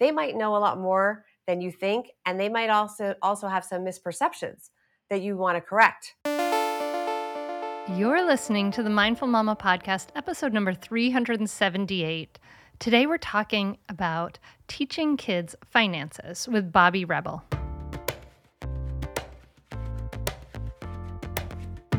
they might know a lot more than you think and they might also also have some misperceptions that you want to correct. You're listening to the Mindful Mama podcast, episode number 378. Today we're talking about teaching kids finances with Bobbi Rebell.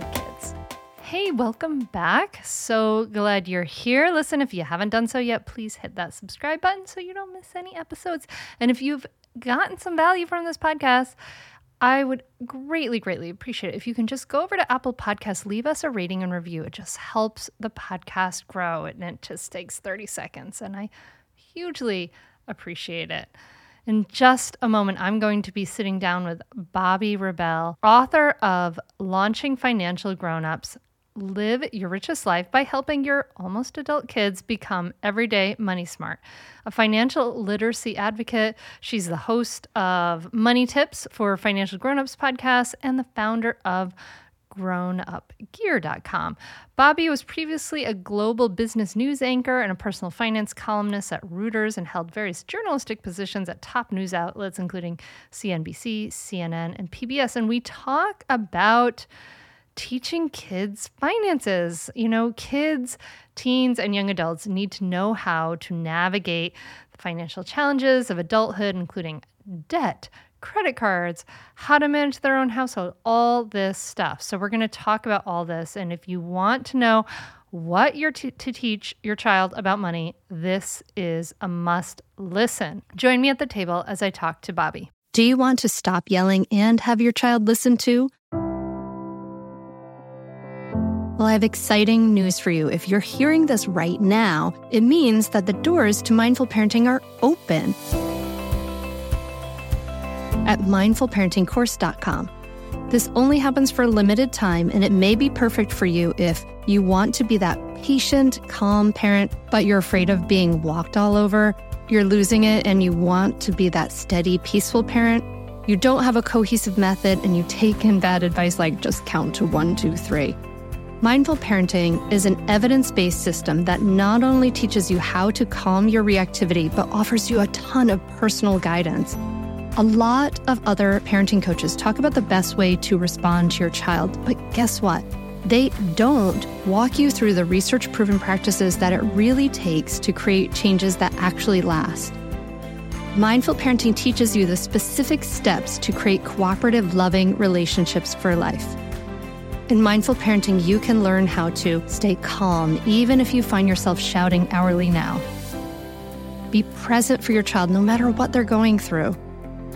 kids. Hey, welcome back. So glad you're here. Listen, if you haven't done so yet, please hit that subscribe button so you don't miss any episodes. And if you've gotten some value from this podcast, I would greatly, greatly appreciate it if you can just go over to Apple Podcasts, leave us a rating and review. It just helps the podcast grow, and it just takes 30 seconds. And I hugely appreciate it. In just a moment, I'm going to be sitting down with Bobbi Rebell, author of Launching Financial Grownups Live Your Richest Life by Helping Your Almost Adult Kids Become Everyday Money Smart. A financial literacy advocate, she's the host of Money Tips for Financial Grownups podcast and the founder of grownupgear.com. Bobbi was previously a global business news anchor and a personal finance columnist at Reuters and held various journalistic positions at top news outlets, including CNBC, CNN, and PBS. And we talk about teaching kids finances. You know, kids, teens, and young adults need to know how to navigate the financial challenges of adulthood, including debt, credit cards, how to manage their own household, all this stuff. So, we're going to talk about all this. And if you want to know what you're t- to teach your child about money, this is a must listen. Join me at the table as I talk to Bobbi. Do you want to stop yelling and have your child listen to? Well, I have exciting news for you. If you're hearing this right now, it means that the doors to mindful parenting are open at mindfulparentingcourse.com. This only happens for a limited time, and it may be perfect for you if you want to be that patient, calm parent, but you're afraid of being walked all over, you're losing it, and you want to be that steady, peaceful parent. You don't have a cohesive method, and you take in bad advice like just count to one, two, three. Mindful parenting is an evidence based system that not only teaches you how to calm your reactivity, but offers you a ton of personal guidance. A lot of other parenting coaches talk about the best way to respond to your child, but guess what? They don't walk you through the research proven practices that it really takes to create changes that actually last. Mindful parenting teaches you the specific steps to create cooperative, loving relationships for life. In mindful parenting, you can learn how to stay calm even if you find yourself shouting hourly now. Be present for your child no matter what they're going through.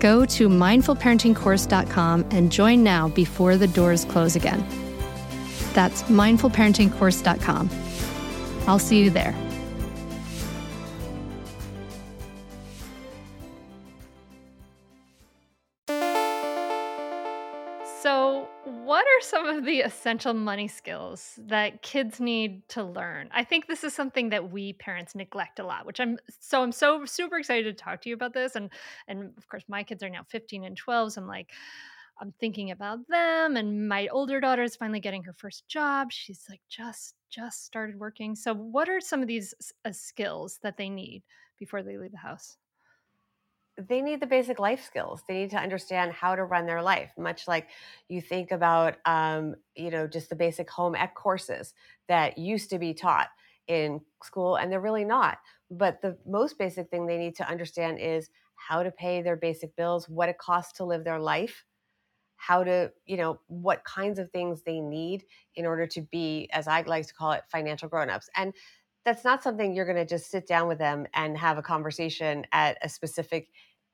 Go to mindfulparentingcourse.com and join now before the doors close again. That's mindfulparentingcourse.com. I'll see you there. The essential money skills that kids need to learn? I think this is something that we parents neglect a lot, which I'm so I'm so super excited to talk to you about this. And and of course my kids are now 15 and 12. So I'm like, I'm thinking about them. And my older daughter is finally getting her first job. She's like just just started working. So what are some of these uh, skills that they need before they leave the house? They need the basic life skills. They need to understand how to run their life, much like you think about, um, you know, just the basic home ec courses that used to be taught in school, and they're really not. but the most basic thing they need to understand is how to pay their basic bills, what it costs to live their life, how to, you know, what kinds of things they need in order to be, as I like to call it, financial grown-ups. And that's not something you're going to just sit down with them and have a conversation at a specific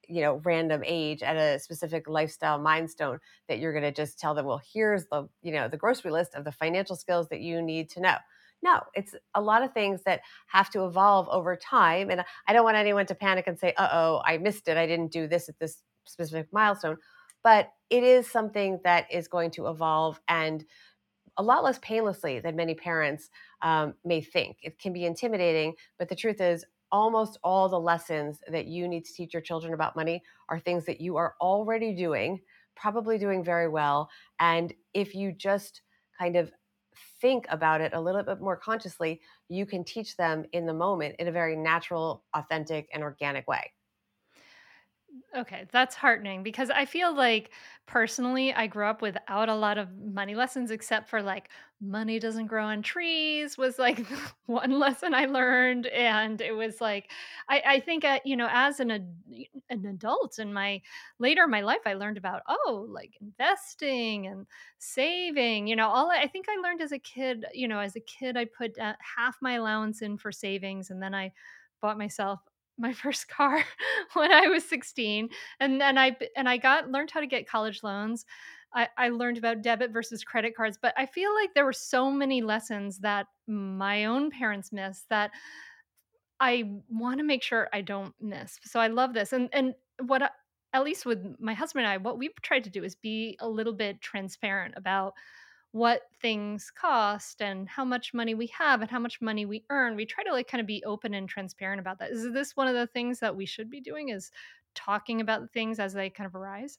you know random age at a specific lifestyle milestone that you're going to just tell them well here's the you know the grocery list of the financial skills that you need to know no it's a lot of things that have to evolve over time and i don't want anyone to panic and say uh-oh i missed it i didn't do this at this specific milestone but it is something that is going to evolve and a lot less painlessly than many parents um, may think. It can be intimidating, but the truth is, almost all the lessons that you need to teach your children about money are things that you are already doing, probably doing very well. And if you just kind of think about it a little bit more consciously, you can teach them in the moment in a very natural, authentic, and organic way. Okay, that's heartening because I feel like personally I grew up without a lot of money lessons except for like money doesn't grow on trees was like one lesson I learned and it was like I I think uh, you know as an ad- an adult in my later in my life I learned about oh like investing and saving you know all I, I think I learned as a kid you know as a kid I put uh, half my allowance in for savings and then I bought myself my first car when I was 16 and then I and I got learned how to get college loans. I, I learned about debit versus credit cards, but I feel like there were so many lessons that my own parents missed that I want to make sure I don't miss. So I love this. And and what I, at least with my husband and I, what we've tried to do is be a little bit transparent about what things cost and how much money we have and how much money we earn. We try to like kind of be open and transparent about that. Is this one of the things that we should be doing is talking about things as they kind of arise?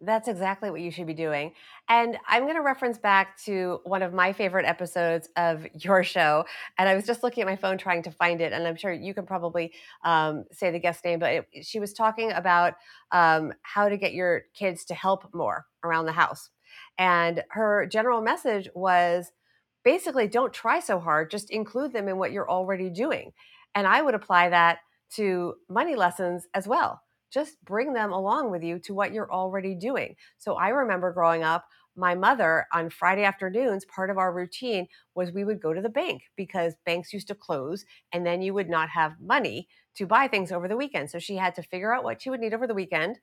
That's exactly what you should be doing. And I'm going to reference back to one of my favorite episodes of your show. And I was just looking at my phone trying to find it. And I'm sure you can probably um, say the guest name, but it, she was talking about um, how to get your kids to help more around the house. And her general message was basically don't try so hard, just include them in what you're already doing. And I would apply that to money lessons as well just bring them along with you to what you're already doing. So I remember growing up, my mother on Friday afternoons, part of our routine was we would go to the bank because banks used to close and then you would not have money to buy things over the weekend. So she had to figure out what she would need over the weekend,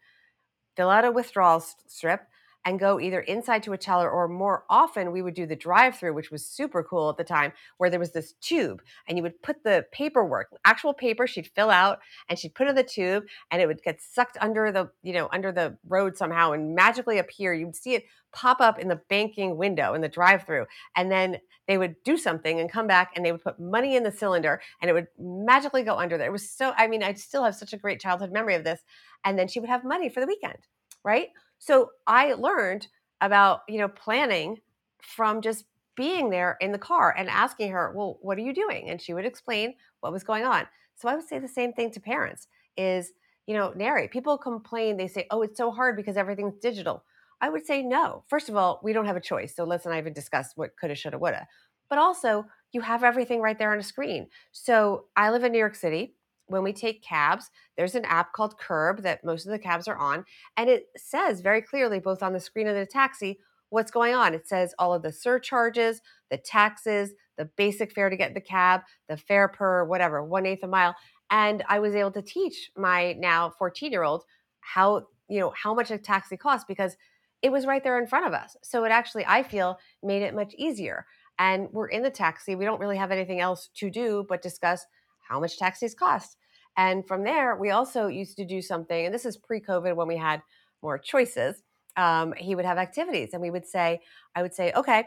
fill out a withdrawal strip, and go either inside to a teller or more often we would do the drive through which was super cool at the time where there was this tube and you would put the paperwork actual paper she'd fill out and she'd put in the tube and it would get sucked under the you know under the road somehow and magically appear. You'd see it pop up in the banking window in the drive through and then they would do something and come back and they would put money in the cylinder and it would magically go under there. It was so i mean i still have such a great childhood memory of this and then she would have money for the weekend right so I learned about, you know, planning from just being there in the car and asking her, "Well, what are you doing?" And she would explain what was going on. So I would say the same thing to parents is, you know, narrate. People complain, they say, "Oh, it's so hard because everything's digital." I would say no. First of all, we don't have a choice. So let's not even discuss what coulda, shoulda, woulda. But also, you have everything right there on a screen. So I live in New York City when we take cabs, there's an app called Curb that most of the cabs are on, and it says very clearly, both on the screen of the taxi, what's going on. It says all of the surcharges, the taxes, the basic fare to get the cab, the fare per whatever, one eighth a mile. And I was able to teach my now 14 year old how, you know, how much a taxi costs because it was right there in front of us. So it actually, I feel, made it much easier. And we're in the taxi. We don't really have anything else to do but discuss how much taxis cost. And from there, we also used to do something, and this is pre COVID when we had more choices. Um, he would have activities, and we would say, I would say, okay,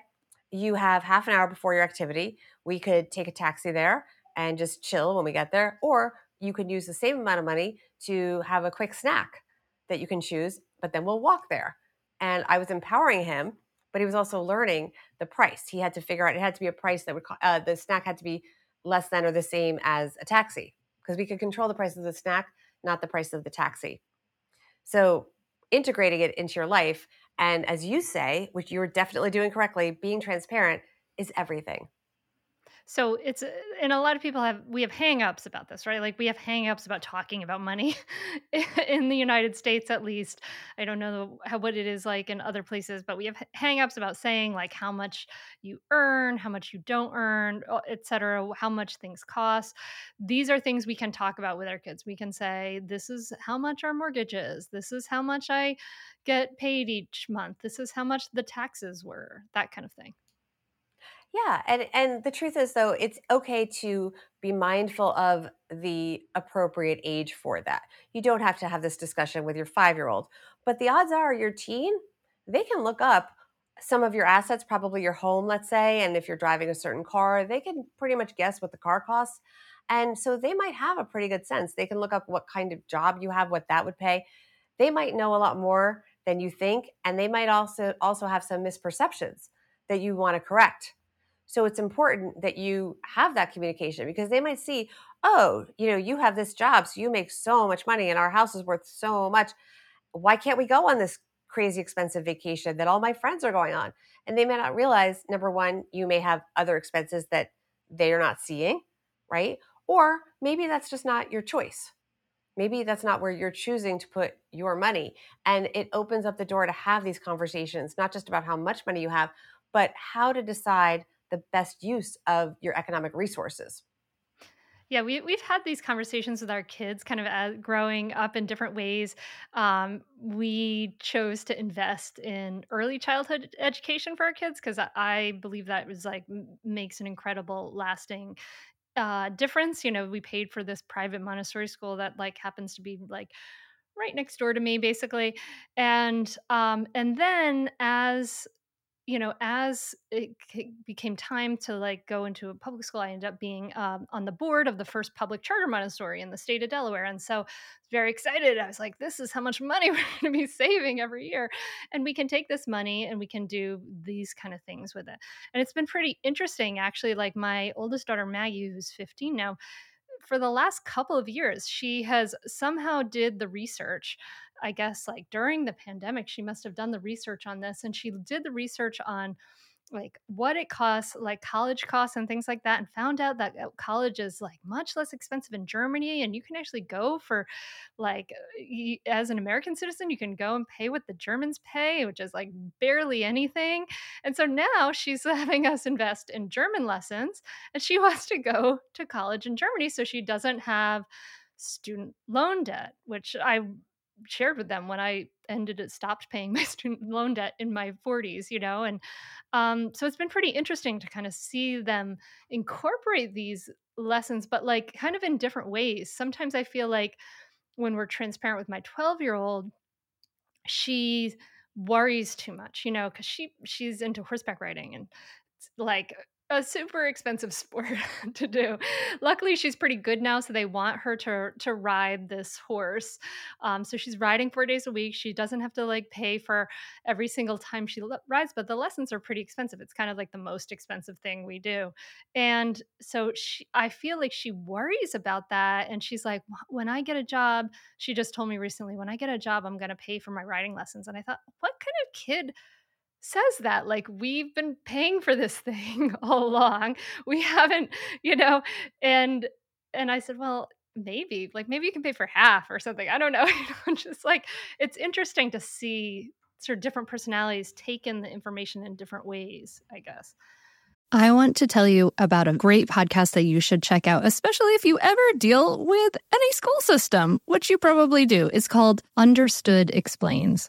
you have half an hour before your activity. We could take a taxi there and just chill when we get there, or you could use the same amount of money to have a quick snack that you can choose, but then we'll walk there. And I was empowering him, but he was also learning the price. He had to figure out it had to be a price that would uh, the snack had to be less than or the same as a taxi because we could control the price of the snack, not the price of the taxi. So integrating it into your life, and as you say, which you're definitely doing correctly, being transparent is everything. So it's uh, and a lot of people have we have hangups about this, right? Like we have hangups about talking about money in the United States at least. I don't know how what it is like in other places, but we have hangups about saying like how much you earn, how much you don't earn, etc., how much things cost. These are things we can talk about with our kids. We can say this is how much our mortgage is. This is how much I get paid each month. This is how much the taxes were. That kind of thing. Yeah, and and the truth is though, it's okay to be mindful of the appropriate age for that. You don't have to have this discussion with your 5-year-old, but the odds are your teen, they can look up some of your assets, probably your home, let's say, and if you're driving a certain car, they can pretty much guess what the car costs. And so they might have a pretty good sense. They can look up what kind of job you have, what that would pay. They might know a lot more than you think, and they might also also have some misperceptions that you want to correct so it's important that you have that communication because they might see, oh, you know, you have this job, so you make so much money and our house is worth so much. Why can't we go on this crazy expensive vacation that all my friends are going on? And they may not realize, number one, you may have other expenses that they are not seeing, right? Or maybe that's just not your choice. Maybe that's not where you're choosing to put your money. And it opens up the door to have these conversations, not just about how much money you have, but how to decide the best use of your economic resources. Yeah, we we've had these conversations with our kids, kind of as growing up in different ways. Um, we chose to invest in early childhood education for our kids because I, believe that was like makes an incredible, lasting uh, difference. You know, we paid for this private Montessori school that like happens to be like right next door to me, basically, and um, and then as you know, as it became time to like go into a public school, I ended up being um, on the board of the first public charter Montessori in the state of Delaware, and so very excited. I was like, "This is how much money we're going to be saving every year, and we can take this money and we can do these kind of things with it." And it's been pretty interesting, actually. Like my oldest daughter Maggie, who's 15 now, for the last couple of years, she has somehow did the research. I guess like during the pandemic, she must have done the research on this and she did the research on like what it costs, like college costs and things like that, and found out that uh, college is like much less expensive in Germany. And you can actually go for like, as an American citizen, you can go and pay what the Germans pay, which is like barely anything. And so now she's having us invest in German lessons and she wants to go to college in Germany so she doesn't have student loan debt, which I shared with them when I ended it stopped paying my student loan debt in my 40s, you know, and um, so it's been pretty interesting to kind of see them incorporate these lessons, but like kind of in different ways. Sometimes I feel like when we're transparent with my 12 year old, she worries too much, you know, because she she's into horseback riding and like a super expensive sport to do. Luckily, she's pretty good now, so they want her to to ride this horse. Um, so she's riding four days a week. She doesn't have to like pay for every single time she rides, but the lessons are pretty expensive. It's kind of like the most expensive thing we do, and so she, I feel like she worries about that, and she's like, when I get a job, she just told me recently, when I get a job, I'm going to pay for my riding lessons, and I thought, what kind of kid? Says that like we've been paying for this thing all along we haven't you know and and i said well maybe like maybe you can pay for half or something i don't know just like it's interesting to see sort of different personalities take in the information in different ways i guess I want to tell you about a great podcast that you should check out, especially if you ever deal with any school system, which you probably do. It's called Understood Explains.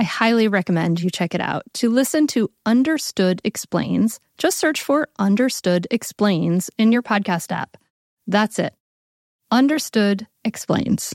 I highly recommend you check it out. To listen to Understood Explains, just search for Understood Explains in your podcast app. That's it. Understood Explains.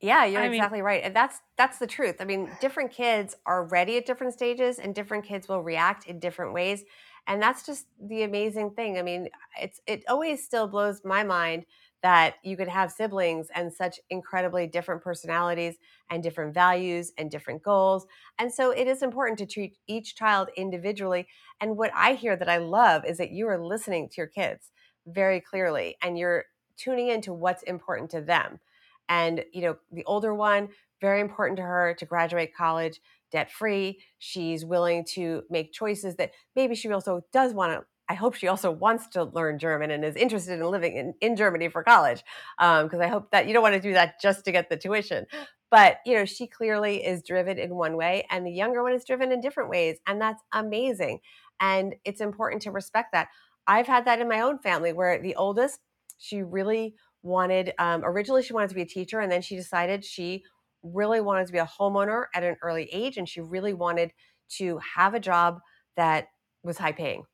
Yeah, you're I exactly mean, right. And that's that's the truth. I mean, different kids are ready at different stages and different kids will react in different ways. And that's just the amazing thing. I mean, it's it always still blows my mind that you could have siblings and such incredibly different personalities and different values and different goals. And so it is important to treat each child individually. And what I hear that I love is that you are listening to your kids very clearly and you're tuning into what's important to them and, you know, the older one, very important to her to graduate college debt free. She's willing to make choices that maybe she also does want to. I hope she also wants to learn German and is interested in living in, in Germany for college. Because um, I hope that you don't want to do that just to get the tuition. But, you know, she clearly is driven in one way, and the younger one is driven in different ways. And that's amazing. And it's important to respect that. I've had that in my own family where the oldest, she really wanted um, originally she wanted to be a teacher and then she decided she really wanted to be a homeowner at an early age and she really wanted to have a job that was high paying.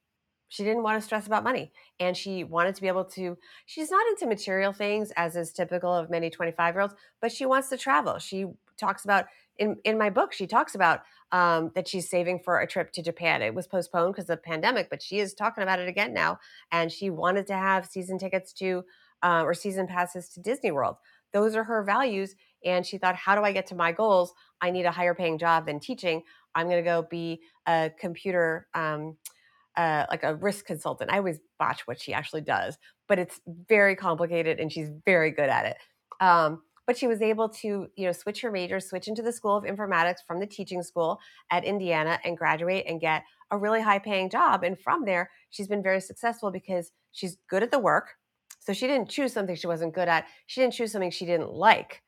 She didn't want to stress about money and she wanted to be able to she's not into material things as is typical of many 25 year olds but she wants to travel. She talks about in, in my book she talks about um, that she's saving for a trip to japan. It was postponed because of the pandemic but she is talking about it again now and she wanted to have season tickets to uh, or season passes to Disney World. Those are her values. And she thought, how do I get to my goals? I need a higher paying job than teaching. I'm going to go be a computer, um, uh, like a risk consultant. I always botch what she actually does, but it's very complicated and she's very good at it. Um, but she was able to, you know, switch her major, switch into the School of Informatics from the teaching school at Indiana and graduate and get a really high paying job. And from there, she's been very successful because she's good at the work so she didn't choose something she wasn't good at. She didn't choose something she didn't like.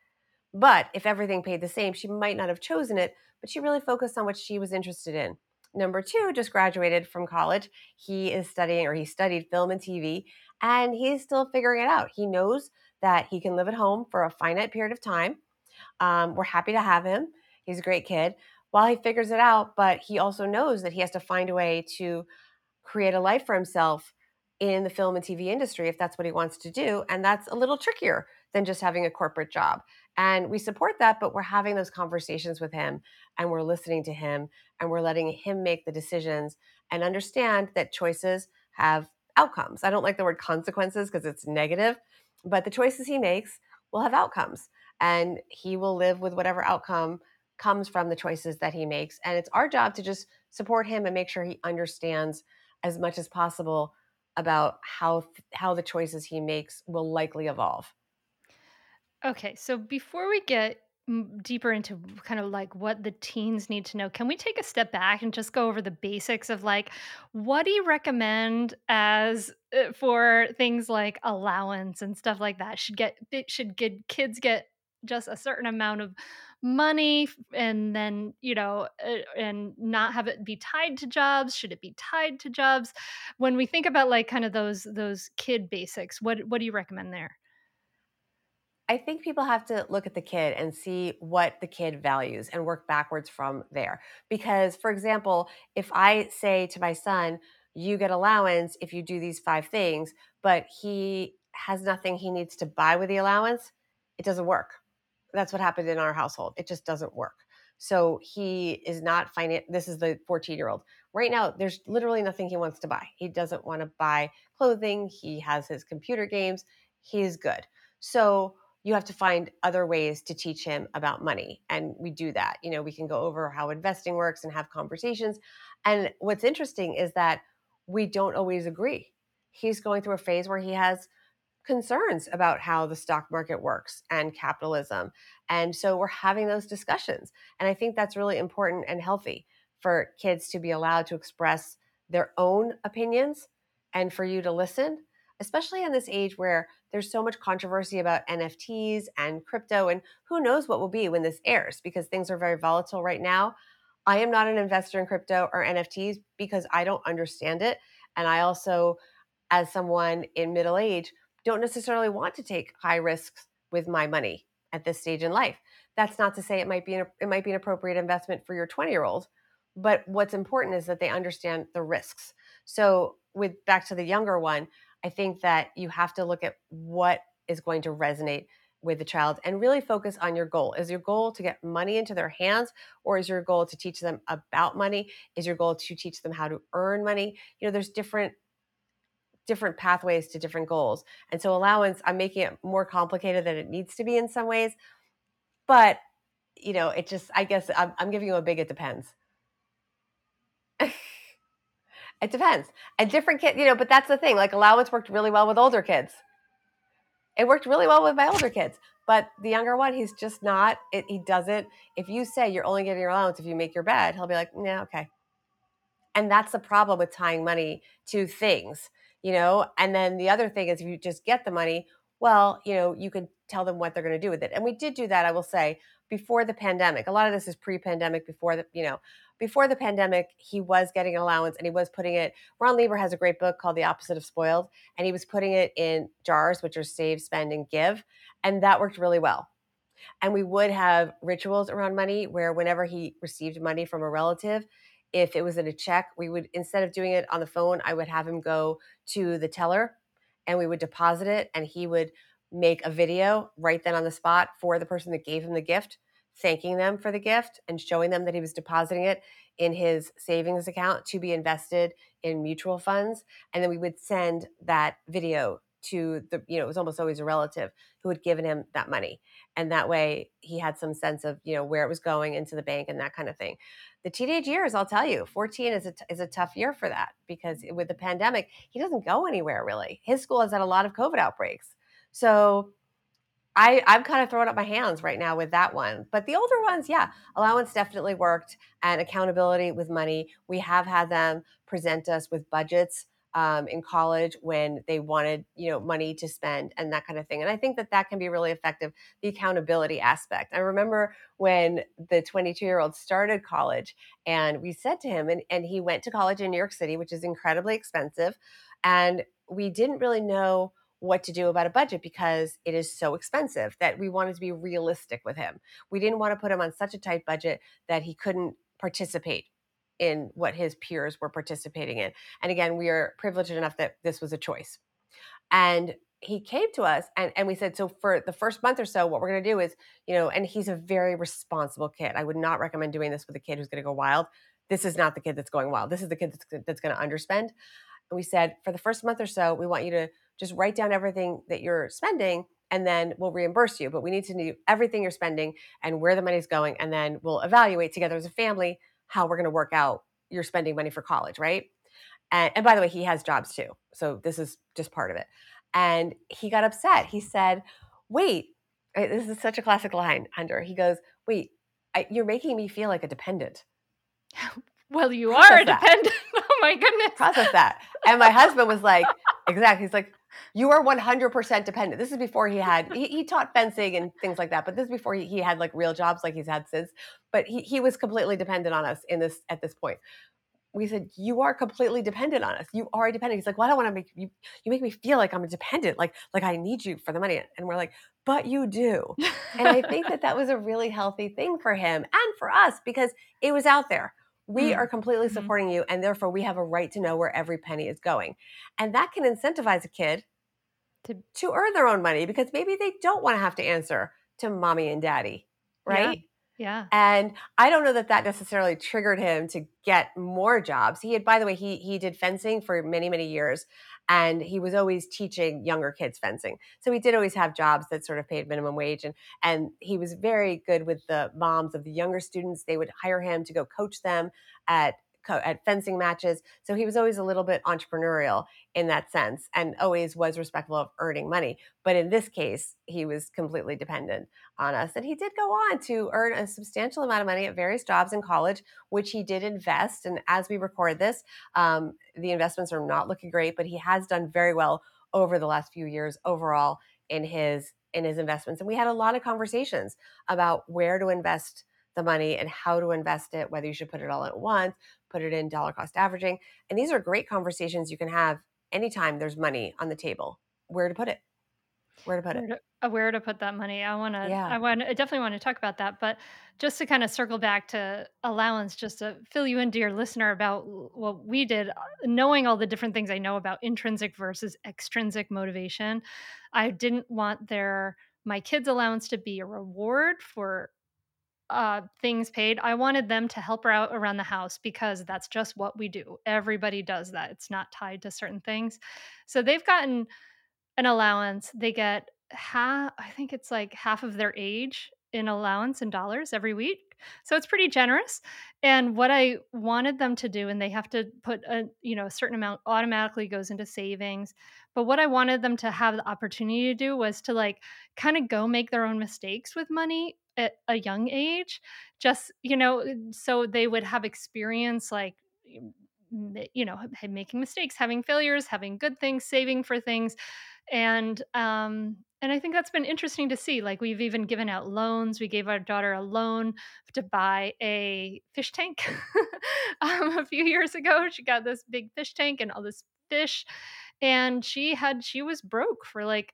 But if everything paid the same, she might not have chosen it, but she really focused on what she was interested in. Number two, just graduated from college. He is studying, or he studied film and TV, and he's still figuring it out. He knows that he can live at home for a finite period of time. Um, we're happy to have him. He's a great kid while he figures it out, but he also knows that he has to find a way to create a life for himself in the film and TV industry if that's what he wants to do. And that's a little trickier than just having a corporate job. And we support that, but we're having those conversations with him and we're listening to him and we're letting him make the decisions and understand that choices have outcomes. I don't like the word consequences because it's negative, but the choices he makes will have outcomes and he will live with whatever outcome comes from the choices that he makes. And it's our job to just support him and make sure he understands as much as possible about how how the choices he makes will likely evolve. Okay, so before we get deeper into kind of like what the teens need to know, can we take a step back and just go over the basics of like what do you recommend as uh, for things like allowance and stuff like that? Should get should get kids get just a certain amount of money and then you know uh, and not have it be tied to jobs should it be tied to jobs? When we think about like kind of those those kid basics what what do you recommend there? I think people have to look at the kid and see what the kid values and work backwards from there. Because, for example, if I say to my son, you get allowance if you do these five things, but he has nothing he needs to buy with the allowance, it doesn't work that's what happened in our household. It just doesn't work So he is not finan this is the 14 year old. Right now, there's literally nothing he wants to buy. He doesn't want to buy clothing. He has his computer games. He's good. So you have to find other ways to teach him about money. And we do that. You know, we can go over how investing works and have conversations. And what's interesting is that we don't always agree. He's going through a phase where he has concerns about how the stock market works and capitalism. And so we're having those discussions. And I think that's really important and healthy for kids to be allowed to express their own opinions and for you to listen, especially in this age where there's so much controversy about NFTs and crypto, and who knows what will be when this airs because things are very volatile right now. I am not an investor in crypto or NFTs because I don't understand it. And I also, as someone in middle age, don't necessarily want to take high risks with my money at this stage in life. That's not to say it might be an, it might be an appropriate investment for your 20 year old, but what's important is that they understand the risks. So with back to the younger one, I think that you have to look at what is going to resonate with the child and really focus on your goal. Is your goal to get money into their hands or is your goal to teach them about money? Is your goal to teach them how to earn money? You know, there's different different pathways to different goals. And so allowance, I'm making it more complicated than it needs to be in some ways. But, you know, it just, I guess I'm, I'm giving you a big, it depends. it depends. And different kids, you know, but that's the thing. Like allowance worked really well with older kids. It worked really well with my older kids. But the younger one, he's just not, it, he doesn't. If you say you're only getting your allowance if you make your bed, he'll be like, yeah, okay. And that's the problem with tying money to things you know and then the other thing is if you just get the money well you know you can tell them what they're going to do with it and we did do that i will say before the pandemic a lot of this is pre-pandemic before the you know before the pandemic he was getting an allowance and he was putting it ron lieber has a great book called the opposite of spoiled and he was putting it in jars which are save spend and give and that worked really well. And we would have rituals around money where whenever he received money from a relative if it was in a check, we would instead of doing it on the phone, I would have him go to the teller and we would deposit it and he would make a video right then on the spot for the person that gave him the gift, thanking them for the gift and showing them that he was depositing it in his savings account to be invested in mutual funds. And then we would send that video to the, you know, it was almost always a relative who had given him that money. And that way he had some sense of, you know, where it was going into the bank and that kind of thing the teenage years, I'll tell you, 14 is a, t- is a tough year for that because with the pandemic, he doesn't go anywhere really. His school has had a lot of COVID outbreaks. So I, I'm kind of throwing up my hands right now with that one. But the older ones, yeah, allowance definitely worked and accountability with money. We have had them present us with budgets um, in college when they wanted you know money to spend and that kind of thing and i think that that can be really effective the accountability aspect i remember when the 22 year old started college and we said to him and, and he went to college in new york city which is incredibly expensive and we didn't really know what to do about a budget because it is so expensive that we wanted to be realistic with him. We didn't want to put him on such a tight budget that he couldn't participate in what his peers were participating in. And again, we are privileged enough that this was a choice. And he came to us and, and we said, so for the first month or so, what we're going to do is, you know, and he's a very responsible kid. I would not recommend doing this with a kid who's going to go wild. This is not the kid that's going wild. This is the kid that's, that's going to underspend. And we said, for the first month or so, we want you to just write down everything that you're spending and then we'll reimburse you. But we need to know everything you're spending and where the money's going. And then we'll evaluate together as a family how we're going to work out your spending money for college, right? And, and by the way, he has jobs too. So this is just part of it. And he got upset. He said, Wait, this is such a classic line, Hunter. He goes, Wait, I, you're making me feel like a dependent. Well, you Process are a that. dependent. oh my goodness. Process that. And my husband was like, Exactly. He's like, you are 100% dependent. This is before he had, he, he, taught fencing and things like that, but this is before he, he had like real jobs like he's had since. But he, he was completely dependent on us in this, at this point. We said, you are completely dependent on us. You are dependent. He's like, well, I don't want to make you, you make me feel like I'm dependent, like, like I need you for the money. And we're like, but you do. and I think that that was a really healthy thing for him and for us because it was out there we mm. are completely mm-hmm. supporting you and therefore we have a right to know where every penny is going and that can incentivize a kid to, to earn their own money because maybe they don't want to have to answer to mommy and daddy right Yeah. And I don't know that that necessarily triggered him to get more jobs. He had, by the way, he he did fencing for many many years, and he was always teaching younger kids fencing. So he did always have jobs that sort of paid minimum wage, and and he was very good with the moms of the younger students. They would hire him to go coach them at at fencing matches. So he was always a little bit entrepreneurial in that sense and always was respectful of earning money. But in this case, he was completely dependent on us. And he did go on to earn a substantial amount of money at various jobs in college, which he did invest. And as we record this, um, the investments are not looking great, but he has done very well over the last few years overall in his in his investments. And we had a lot of conversations about where to invest the money and how to invest it, whether you should put it all at once, put it in dollar cost averaging. And these are great conversations you can have anytime there's money on the table. Where to put it? Where to put it? Uh, where to put that money? I want to. Yeah. I want. I definitely want to talk about that. But just to kind of circle back to allowance, just to fill you in, dear listener, about what we did, uh, knowing all the different things I know about intrinsic versus extrinsic motivation, I didn't want their my kids' allowance to be a reward for uh, things paid. I wanted them to help her out around the house because that's just what we do. Everybody does that. It's not tied to certain things. So they've gotten an allowance. They get half, I think it's like half of their age in allowance in dollars every week. So it's pretty generous. And what I wanted them to do, and they have to put a, you know, a certain amount automatically goes into savings. But what I wanted them to have the opportunity to do was to like kind of go make their own mistakes with money at a young age. Just, you know, so they would have experience like you know making mistakes having failures having good things saving for things and um and i think that's been interesting to see like we've even given out loans we gave our daughter a loan to buy a fish tank um, a few years ago she got this big fish tank and all this fish and she had she was broke for like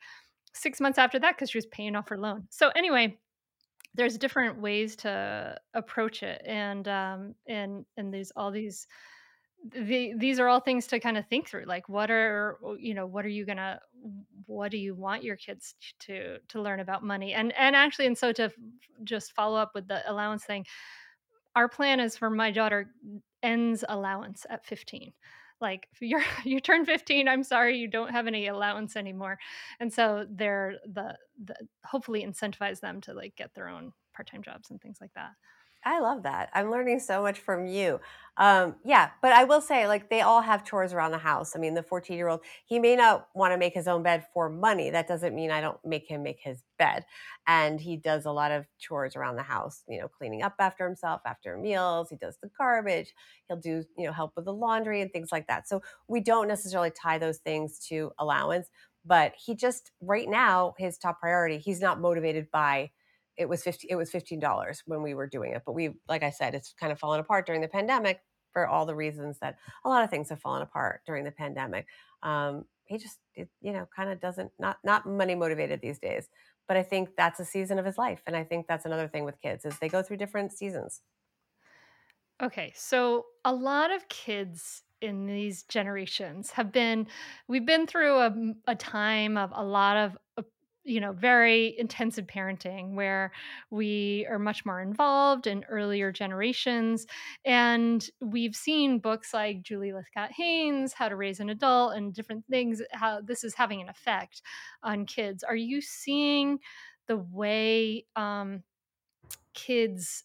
six months after that because she was paying off her loan so anyway there's different ways to approach it and um and and there's all these the, these are all things to kind of think through like what are you know what are you gonna what do you want your kids to to learn about money? And and actually and so to just follow up with the allowance thing our plan is for my daughter ends allowance at 15 like you're you turn 15 i'm sorry you don't have any allowance anymore. And so they're the, the hopefully incentivize them to like get their own part-time jobs and things like that I love that. I'm learning so much from you. Um, yeah, but I will say, like, they all have chores around the house. I mean, the 14 year old, he may not want to make his own bed for money. That doesn't mean I don't make him make his bed. And he does a lot of chores around the house, you know, cleaning up after himself after meals. He does the garbage. He'll do, you know, help with the laundry and things like that. So we don't necessarily tie those things to allowance. But he just, right now, his top priority, he's not motivated by, it was 50 it was $15 when we were doing it but we like i said it's kind of fallen apart during the pandemic for all the reasons that a lot of things have fallen apart during the pandemic. Um, he just it, you know kind of doesn't not not money motivated these days but i think that's a season of his life and i think that's another thing with kids is they go through different seasons. Okay so a lot of kids in these generations have been we've been through a, a time of a lot of you know, very intensive parenting where we are much more involved in earlier generations. And we've seen books like Julie Lythcott Haims, How to Raise an Adult, and different things, how this is having an effect on kids. Are you seeing the way um, kids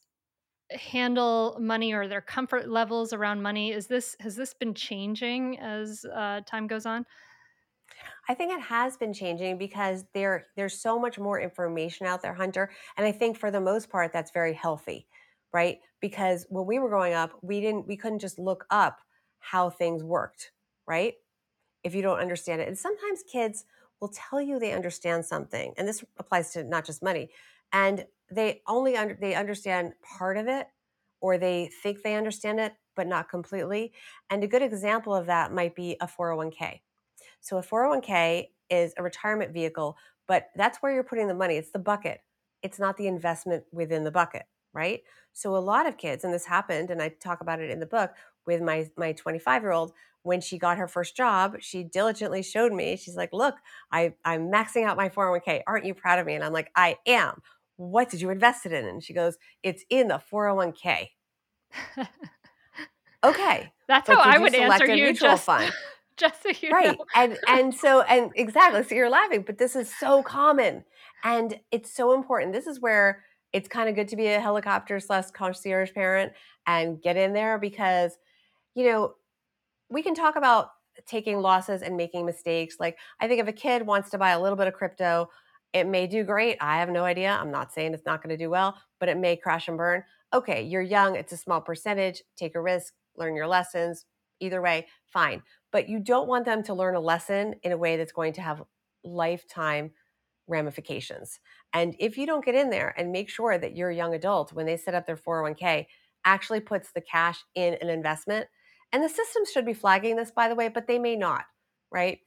handle money or their comfort levels around money is this has this been changing as uh, time goes on I think it has been changing because there there's so much more information out there, Hunter, and I think for the most part that's very healthy, right? Because when we were growing up, we didn't we couldn't just look up how things worked, right? If you don't understand it. And sometimes kids will tell you they understand something, and this applies to not just money, and they only under, they understand part of it or they think they understand it but not completely. And a good example of that might be a 401k so a 401k is a retirement vehicle, but that's where you're putting the money. It's the bucket. It's not the investment within the bucket, right? So a lot of kids, and this happened, and I talk about it in the book with my my 25 year old. When she got her first job, she diligently showed me. She's like, "Look, I I'm maxing out my 401k. Aren't you proud of me?" And I'm like, "I am." what did you invest it in? And she goes, it's in the 401k. okay. That's how I would answer you. Just, fund? just so you right. know. and and so and exactly. So you're laughing, but this is so common. And it's so important. This is where it's kind of good to be a helicopter slash concierge parent and get in there because, you know, we can talk about taking losses and making mistakes. Like I think if a kid wants to buy a little bit of crypto, it may do great. I have no idea. I'm not saying it's not going to do well, but it may crash and burn. Okay, you're young, it's a small percentage, take a risk, learn your lessons. Either way, fine. But you don't want them to learn a lesson in a way that's going to have lifetime ramifications. And if you don't get in there and make sure that your young adult, when they set up their 401k, actually puts the cash in an investment, and the system should be flagging this, by the way, but they may not, right?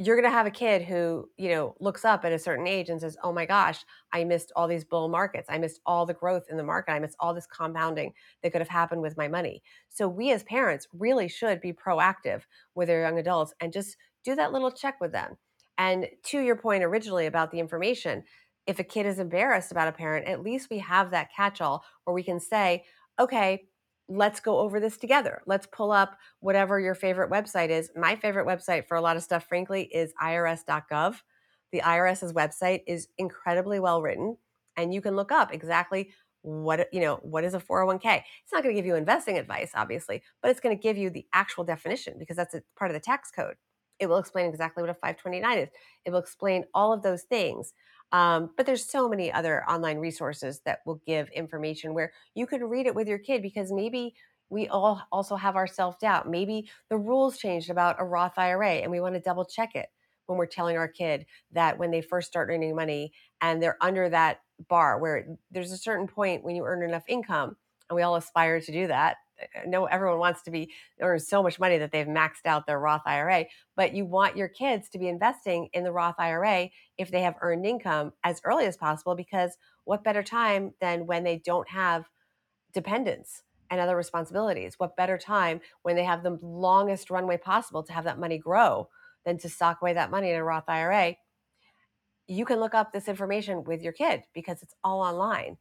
You're going to have a kid who, you know, looks up at a certain age and says, "Oh my gosh, I missed all these bull markets. I missed all the growth in the market. I missed all this compounding that could have happened with my money." So we as parents really should be proactive with our young adults and just do that little check with them. And to your point originally about the information, if a kid is embarrassed about a parent, at least we have that catch all where we can say, okay, let's go over this together. Let's pull up whatever your favorite website is. My favorite website for a lot of stuff, frankly, is irs.gov. The IRS's website is incredibly well written, and you can look up exactly what you know what is a 401k it's not going to give you investing advice obviously but it's going to give you the actual definition because that's a part of the tax code it will explain exactly what a 529 is. It will explain all of those things. Um, but there's so many other online resources that will give information where you can read it with your kid because maybe we all also have our self doubt. Maybe the rules changed about a Roth IRA and we want to double check it when we're telling our kid that when they first start earning money and they're under that bar where there's a certain point when you earn enough income and we all aspire to do that know everyone wants to be earn so much money that they've maxed out their Roth IRA, but you want your kids to be investing in the Roth IRA if they have earned income as early as possible because what better time than when they don't have dependents and other responsibilities? What better time when they have the longest runway possible to have that money grow than to sock away that money in a Roth IRA? You can look up this information with your kid because it's all online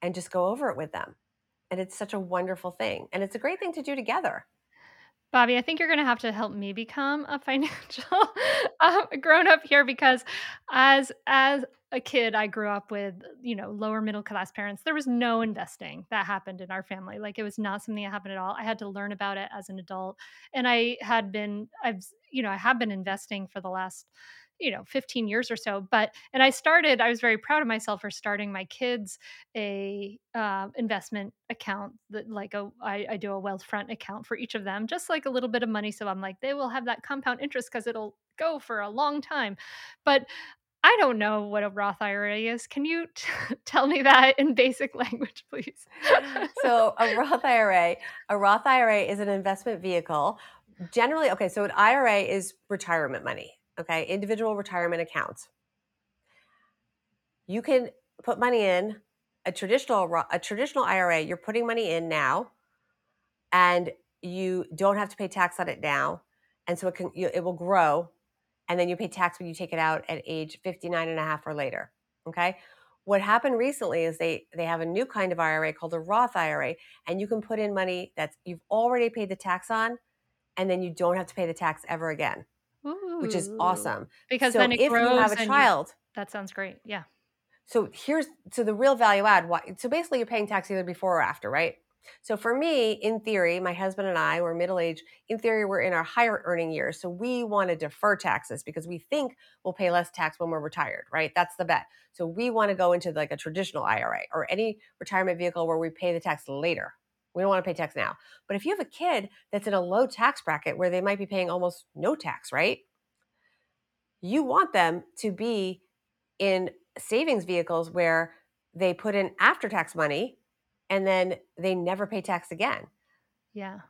and just go over it with them and it's such a wonderful thing and it's a great thing to do together Bobbi, I think you're going to have to help me become a financial um, grown up here because as as a kid I grew up with, you know, lower middle class parents. There was no investing that happened in our family. Like it was not something that happened at all. I had to learn about it as an adult and I had been I've you know, I have been investing for the last you know 15 years or so but and i started i was very proud of myself for starting my kids a uh, investment account that like a I, I do a Wealthfront account for each of them just like a little bit of money so i'm like they will have that compound interest because it'll go for a long time but I don't know what a Roth IRA is. Can you t- tell me that in basic language, please? so, a Roth IRA, a Roth IRA is an investment vehicle. Generally, okay, so an IRA is retirement money okay, individual retirement accounts. You can put money in a traditional a traditional IRA. You're putting money in now, and you don't have to pay tax on it now, and so it can you, it will grow, and then you pay tax when you take it out at age 59 and a half or later. Okay. What happened recently is they they have a new kind of IRA called a Roth IRA, and you can put in money that's you've already paid the tax on, and then you don't have to pay the tax ever again. Ooh. which is awesome. Because so then if you have a child, you, that sounds great. Yeah. So here's so the real value add. Why? So basically, you're paying tax either before or after, right? So for me, in theory, my husband and I were middle age. In theory, we're in our higher earning years, so we want to defer taxes because we think we'll pay less tax when we're retired, right? That's the bet. So we want to go into like a traditional IRA or any retirement vehicle where we pay the tax later. We don't want to pay tax now. But if you have a kid that's in a low tax bracket where they might be paying almost no tax, right? You want them to be in savings vehicles where they put in after tax money and then they never pay tax again. Yeah.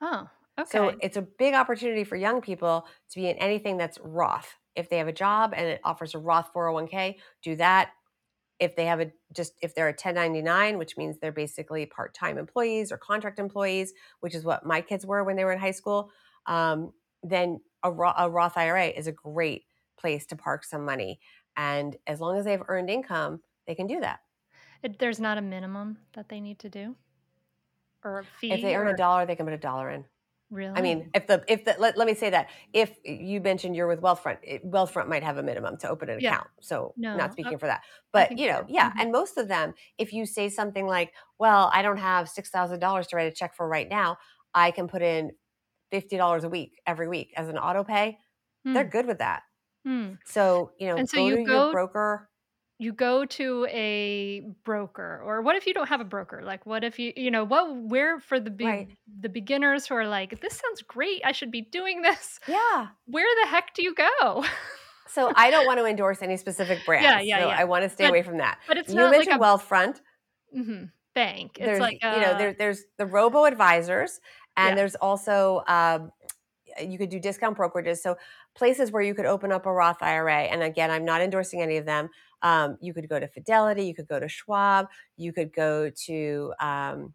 Oh, okay. So it's a big opportunity for young people to be in anything that's Roth. If they have a job and it offers a Roth 401k, do that if they have a just if they're a 1099 which means they're basically part-time employees or contract employees which is what my kids were when they were in high school um, then a, a roth ira is a great place to park some money and as long as they've earned income they can do that. It, there's not a minimum that they need to do, or a fee. If they earn or, a dollar, they can put a dollar in. Really, I mean, if the if the let, let me say that if you mentioned you're with Wealthfront, it- Wealthfront might have a minimum to open an Yeah. account. So No, not speaking uh, for that, but you know, so. yeah. Mhm. And most of them, if you say something like, "Well, I don't have six thousand dollars to write a check for right now," I can put in fifty dollars a week every week as an auto pay. They're Hmm. good with that. Hmm. So you know, And so go you to go- your broker. You go to a broker or what if you don't have a broker like what if you you know what where for the be- Right. the beginners who are like this sounds great i should be doing this Yeah. where the heck do you go So I don't want to endorse any specific brands. Yeah, yeah, so yeah. I want to stay But away from that. but it's you not like mentioned a Wealthfront. mhm, bank it's there's like you know there, there's the robo advisors and Yeah. there's also um, you could do discount brokerages so places where you could open up a roth ira and again i'm not endorsing any of them. Um, you could go to fidelity you could go to schwab you could go to um,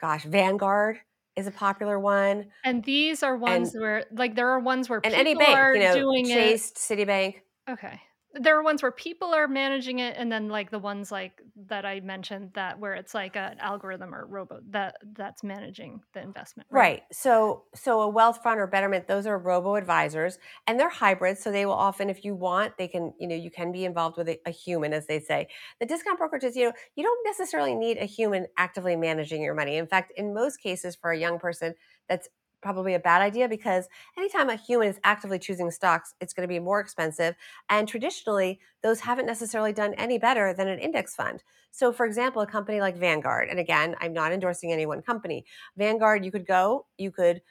gosh vanguard is a popular one. And these are ones where like there are ones where and people any bank are you know doing chase citibank. Okay there are ones where people are managing it and then like the ones like that i mentioned that where it's like an algorithm or robo that that's managing the investment Right. So so a Wealthfront or betterment, those are robo advisors and they're hybrids. So they will often, if you want, they can, you know, you can be involved with a, a human, as they say. The discount brokerages, you know, you don't necessarily need a human actively managing your money. In fact, in most cases for a young person, that's probably a bad idea because anytime a human is actively choosing stocks, it's going to be more expensive. And traditionally, those haven't necessarily done any better than an index fund. So, for example, a company like Vanguard, and again, I'm not endorsing any one company, Vanguard, you could go, you could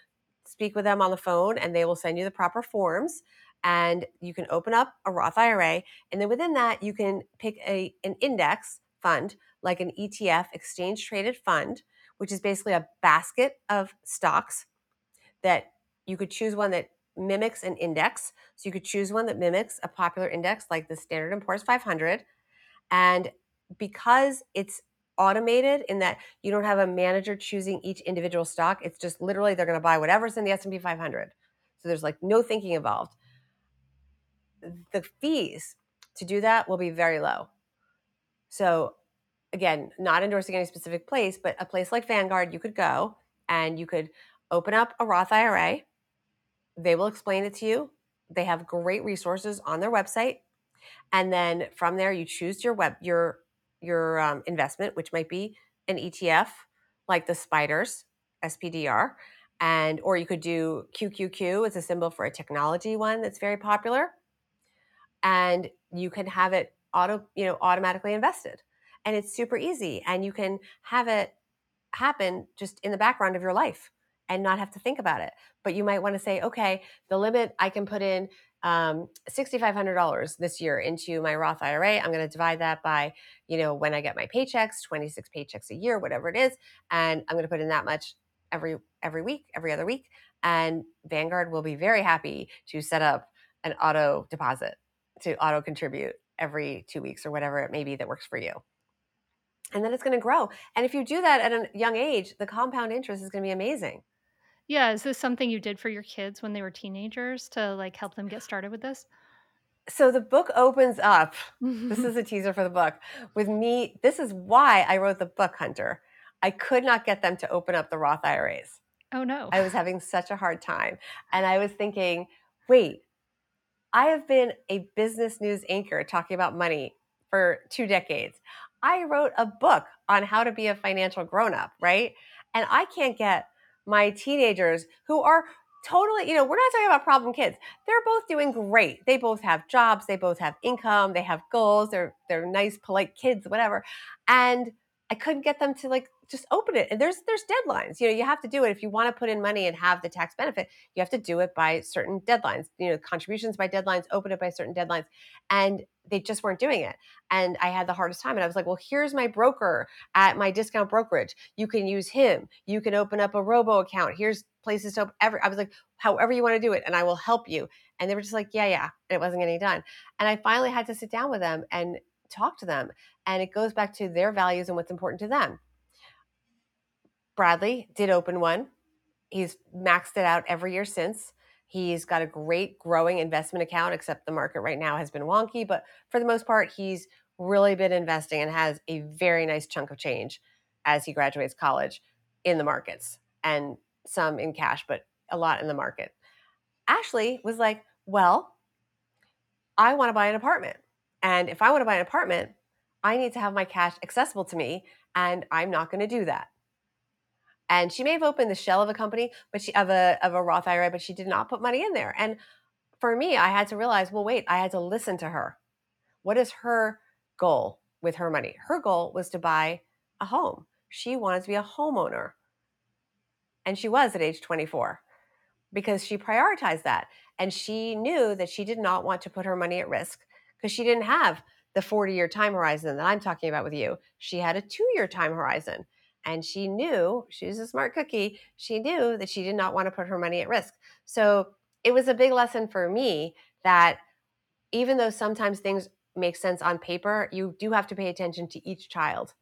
speak with them on the phone, and they will send you the proper forms. And you can open up a Roth IRA. And then within that, you can pick a, an index fund, like an ETF, exchange traded fund, which is basically a basket of stocks that you could choose one that mimics an index. So you could choose one that mimics a popular index like the Standard & Poor's 500. And because it's automated in that you don't have a manager choosing each individual stock, it's just literally they're going to buy whatever's in the S&P 500. So there's like no thinking involved. The fees to do that will be very low. So again, not endorsing any specific place, but a place like Vanguard, you could go and you could open up a Roth IRA. They will explain it to you. They have great resources on their website. And then from there, you choose your web your your um, investment, which might be an ETF like the Spiders SPDR, and or you could do QQQ. It's a symbol for a technology one that's very popular, and you can have it auto you know automatically invested, and it's super easy, and you can have it happen just in the background of your life and not have to think about it. But you might want to say, okay, the limit I can put in um, $6,500 this year into my Roth IRA. I'm going to divide that by, you know, when I get my paychecks, 26 paychecks a year, whatever it is, and I'm going to put in that much every every week, every other week, and Vanguard will be very happy to set up an auto deposit to auto contribute every 2 weeks or whatever it may be that works for you. And then it's going to grow. And if you do that at a young age, the compound interest is going to be amazing. Yeah, is this something you did for your kids when they were teenagers to like help them get started with this? So the book opens up. This is a teaser for the book with me. This is why I wrote the book, Hunter. I could not get them to open up the Roth IRAs. oh no. I was having such a hard time. And I was thinking, wait, I have been a business news anchor talking about money for two decades. I wrote a book on how to be a financial grown up, right? And I can't get my teenagers who are totally, you know, we're not talking about problem kids. They're both doing great. They both have jobs, they both have income, they have goals, they're they're nice, polite kids, whatever. And I couldn't get them to like just open it. And there's there's deadlines. You know, you have to do it if you want to put in money and have the tax benefit. You have to do it by certain deadlines. You know, contributions by deadlines, open it by certain deadlines, and they just weren't doing it. And I had the hardest time. And I was like, well, here's my broker at my discount brokerage. You can use him. You can open up a robo account. Here's places to open every. I was like, however you want to do it, and I will help you. And they were just like, yeah, yeah. And it wasn't getting done. And I finally had to sit down with them and talk to them. And it goes back to their values and what's important to them. Bradley did open one. He's maxed it out every year since. He's got a great growing investment account, except the market right now has been wonky. But for the most part, he's really been investing and has a very nice chunk of change as he graduates college in the markets and some in cash, but a lot in the market. Ashley was like, Well, I want to buy an apartment. And if I want to buy an apartment, I need to have my cash accessible to me, and I'm not going to do that. And she may have opened the shell of a company, but she of a of a Roth IRA, but she did not put money in there. And for me, I had to realize, well, wait, I had to listen to her. What is her goal with her money? Her goal was to buy a home. She wanted to be a homeowner. And she was at age 24 because she prioritized that. And she knew that she did not want to put her money at risk because she didn't have the 40 year time horizon that I'm talking about with you. She had a two year time horizon. And she knew, she was a smart cookie, she knew that she did not want to put her money at risk. So it was a big lesson for me that even though sometimes things make sense on paper, you do have to pay attention to each child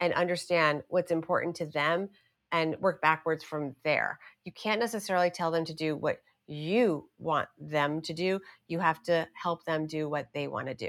and understand what's important to them and work backwards from there. You can't necessarily tell them to do what you want them to do. You have to help them do what they want to do.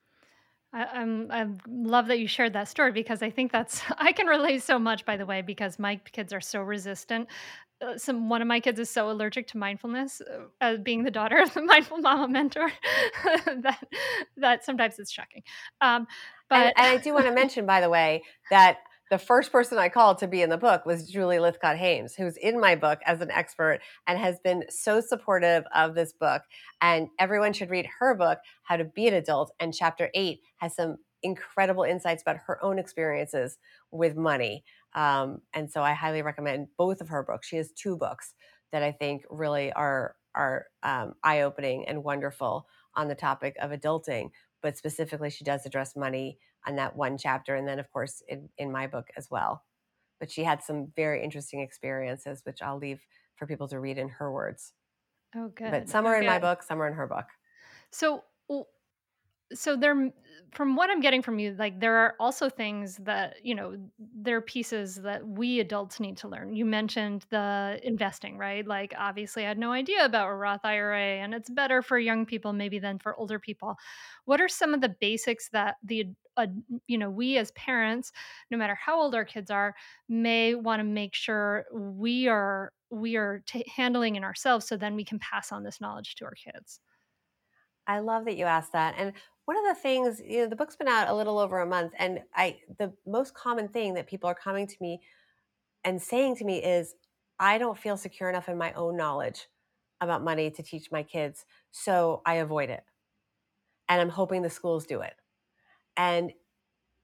I, I'm, I love that you shared that story because I think that's I can relate so much. By the way, because my kids are so resistant. Uh, some one of my kids is so allergic to mindfulness, uh, being the daughter of the mindful mama mentor, that that sometimes it's shocking. Um, but and, and I do want to mention, by the way, that the first person I called to be in the book was Julie Lythcott Haims, who's in my book as an expert and has been so supportive of this book. And everyone should read her book, How to Be an Adult. And chapter eight has some incredible insights about her own experiences with money. Um, and so I highly recommend both of her books. She has two books that I think really are are um, eye opening and wonderful on the topic of adulting. But specifically, she does address money on that one chapter and then of course in, in my book as well. But she had some very interesting experiences which i'll leave for people to read in her words. Oh good. but some are in my book some are in her book. So so there from what i'm getting from you like there are also things that you know there are pieces that we adults need to learn. You mentioned the investing right? Like obviously i had no idea about a roth ira and it's better for young people maybe than for older people. What are some of the basics that the uh, you know we as parents no matter how old our kids are may want to make sure we are we are t- handling in ourselves so then we can pass on this knowledge to our kids? I love that you asked that. And one of the things, you know, the book's been out a little over a month, and I the most common thing that people are coming to me and saying to me is, I don't feel secure enough in my own knowledge about money to teach my kids, so I avoid it. And I'm hoping the schools do it. And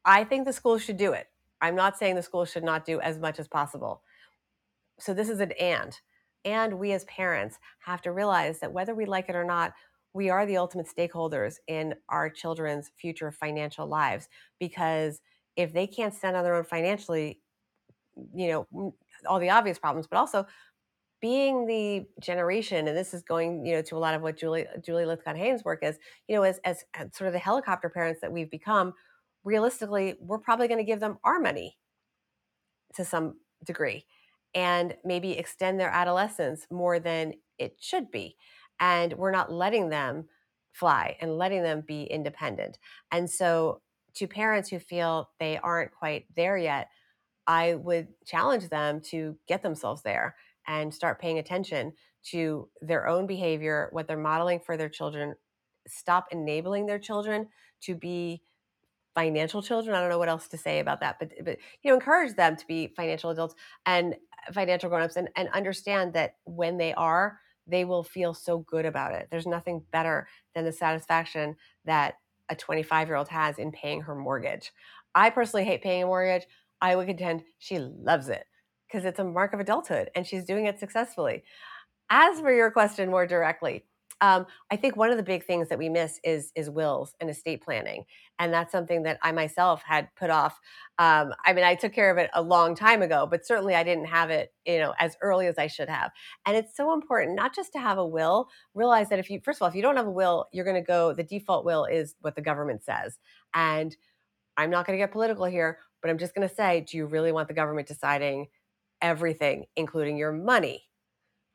I think the schools should do it. I'm not saying the schools should not do as much as possible. so this is an and. And we as parents have to realize that whether we like it or not, we are the ultimate stakeholders in our children's future financial lives because if they can't stand on their own financially, you know, mm, all the obvious problems, but also being the generation, and this is going, you know, to a lot of what Julie Julie Lythcott-Haims' work is, you know, as as sort of the helicopter parents that we've become, realistically, we're probably going to give them our money to some degree and maybe extend their adolescence more than it should be. And we're not letting them fly and letting them be independent. And so, to parents who feel they aren't quite there yet, I would challenge them to get themselves there and start paying attention to their own behavior, what they're modeling for their children, stop enabling their children to be financial children. I don't know what else to say about that, but but you know, encourage them to be financial adults and financial grown-ups and, and understand that when they are, they will feel so good about it. There's nothing better than the satisfaction that a 25 year old has in paying her mortgage. I personally hate paying a mortgage. I would contend she loves it because it's a mark of adulthood and she's doing it successfully. As for your question more directly, um, I think one of the big things that we miss is is wills and estate planning, and that's something that I myself had put off. Um, I mean, I took care of it a long time ago, but certainly I didn't have it, you know, as early as I should have. And it's so important not just to have a will. Realize that if you, first of all, if you don't have a will, you're going to go. The default will is what the government says, and I'm not going to get political here, but I'm just going to say, do you really want the government deciding everything, including your money?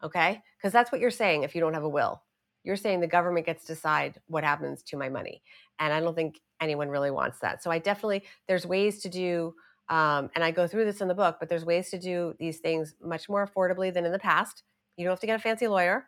Okay, because that's what you're saying if you don't have a will you're saying the government gets to decide what happens to my money. And I don't think anyone really wants that. So I definitely, there's ways to do, um, and I go through this in the book, but there's ways to do these things much more affordably than in the past. You don't have to get a fancy lawyer.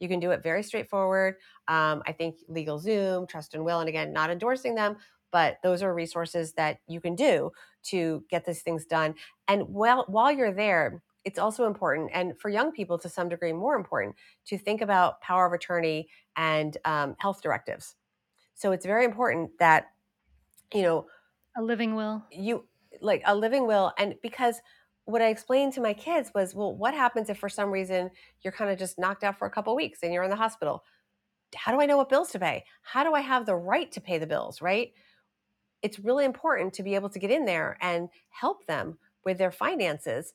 You can do it very straightforward. Um, I think LegalZoom Trust and Will, and again, not endorsing them, but those are resources that you can do to get these things done. And while while you're there, it's also important, and for young people to some degree more important, to think about power of attorney and um, health directives. So it's very important that, you know, a living will. You like a living will, and because what I explained to my kids was, well, what happens if for some reason you're kind of just knocked out for a couple weeks and you're in the hospital? How do I know what bills to pay? How do I have the right to pay the bills, right? It's really important to be able to get in there and help them with their finances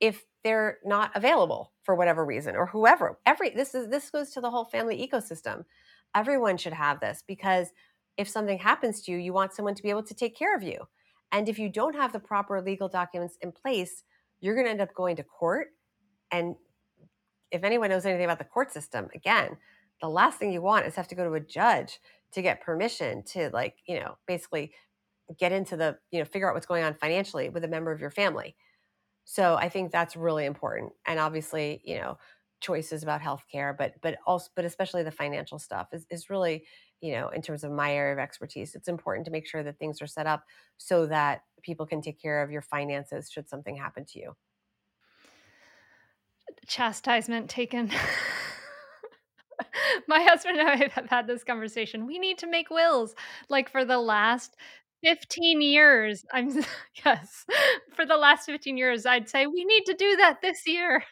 if they're not available for whatever reason or whoever every this is this goes to the whole family ecosystem. Everyone should have this because if something happens to you you want someone to be able to take care of you. And if you don't have the proper legal documents in place you're going to end up going to court. And if anyone knows anything about the court system again the last thing you want is have to go to a judge to get permission to like you know basically get into the you know figure out what's going on financially with a member of your family so I think that's really important. And obviously, you know, choices about healthcare, but but also but especially the financial stuff is, is really, you know, in terms of my area of expertise, it's important to make sure that things are set up so that people can take care of your finances should something happen to you. Chastisement taken. my husband and I have had this conversation. We need to make wills. Like for the last 15 years. I'm yes. For the last 15 years, I'd say we need to do that this year.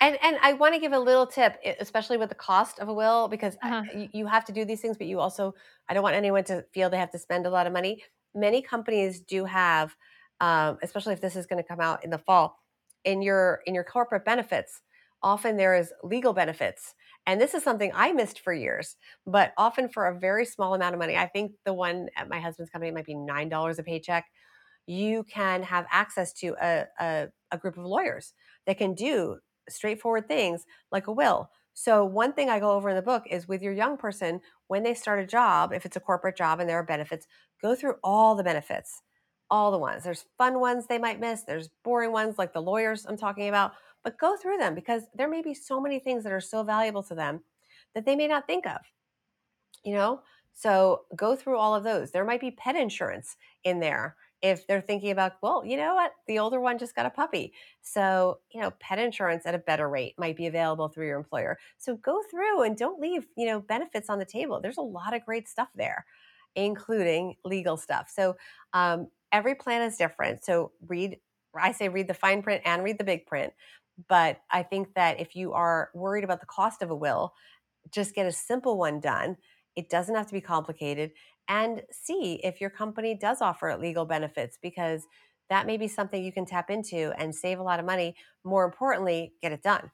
and and I want to give a little tip, especially with the cost of a will, because uh-huh. you, you have to do these things, but you also I don't want anyone to feel they have to spend a lot of money. Many companies do have, um, especially if this is going to come out in the fall, in your in your corporate benefits. Often there is legal benefits and this is something I missed for years, but often for a very small amount of money. I think the one at my husband's company might be $9 a paycheck. You can have access to a, a, a group of lawyers that can do straightforward things like a will. So, one thing I go over in the book is with your young person, when they start a job, if it's a corporate job and there are benefits, go through all the benefits, all the ones. There's fun ones they might miss, there's boring ones like the lawyers I'm talking about but go through them because there may be so many things that are so valuable to them that they may not think of. You know, so go through all of those. There might be pet insurance in there if they're thinking about, well, you know what, the older one just got a puppy. So, you know, pet insurance at a better rate might be available through your employer. So go through and don't leave, you know, benefits on the table. There's a lot of great stuff there, including legal stuff. So um, every plan is different. So read, I say read the fine print and read the big print But I think that if you are worried about the cost of a will, just get a simple one done. It doesn't have to be complicated. And see if your company does offer legal benefits because that may be something you can tap into and save a lot of money. More importantly, get it done.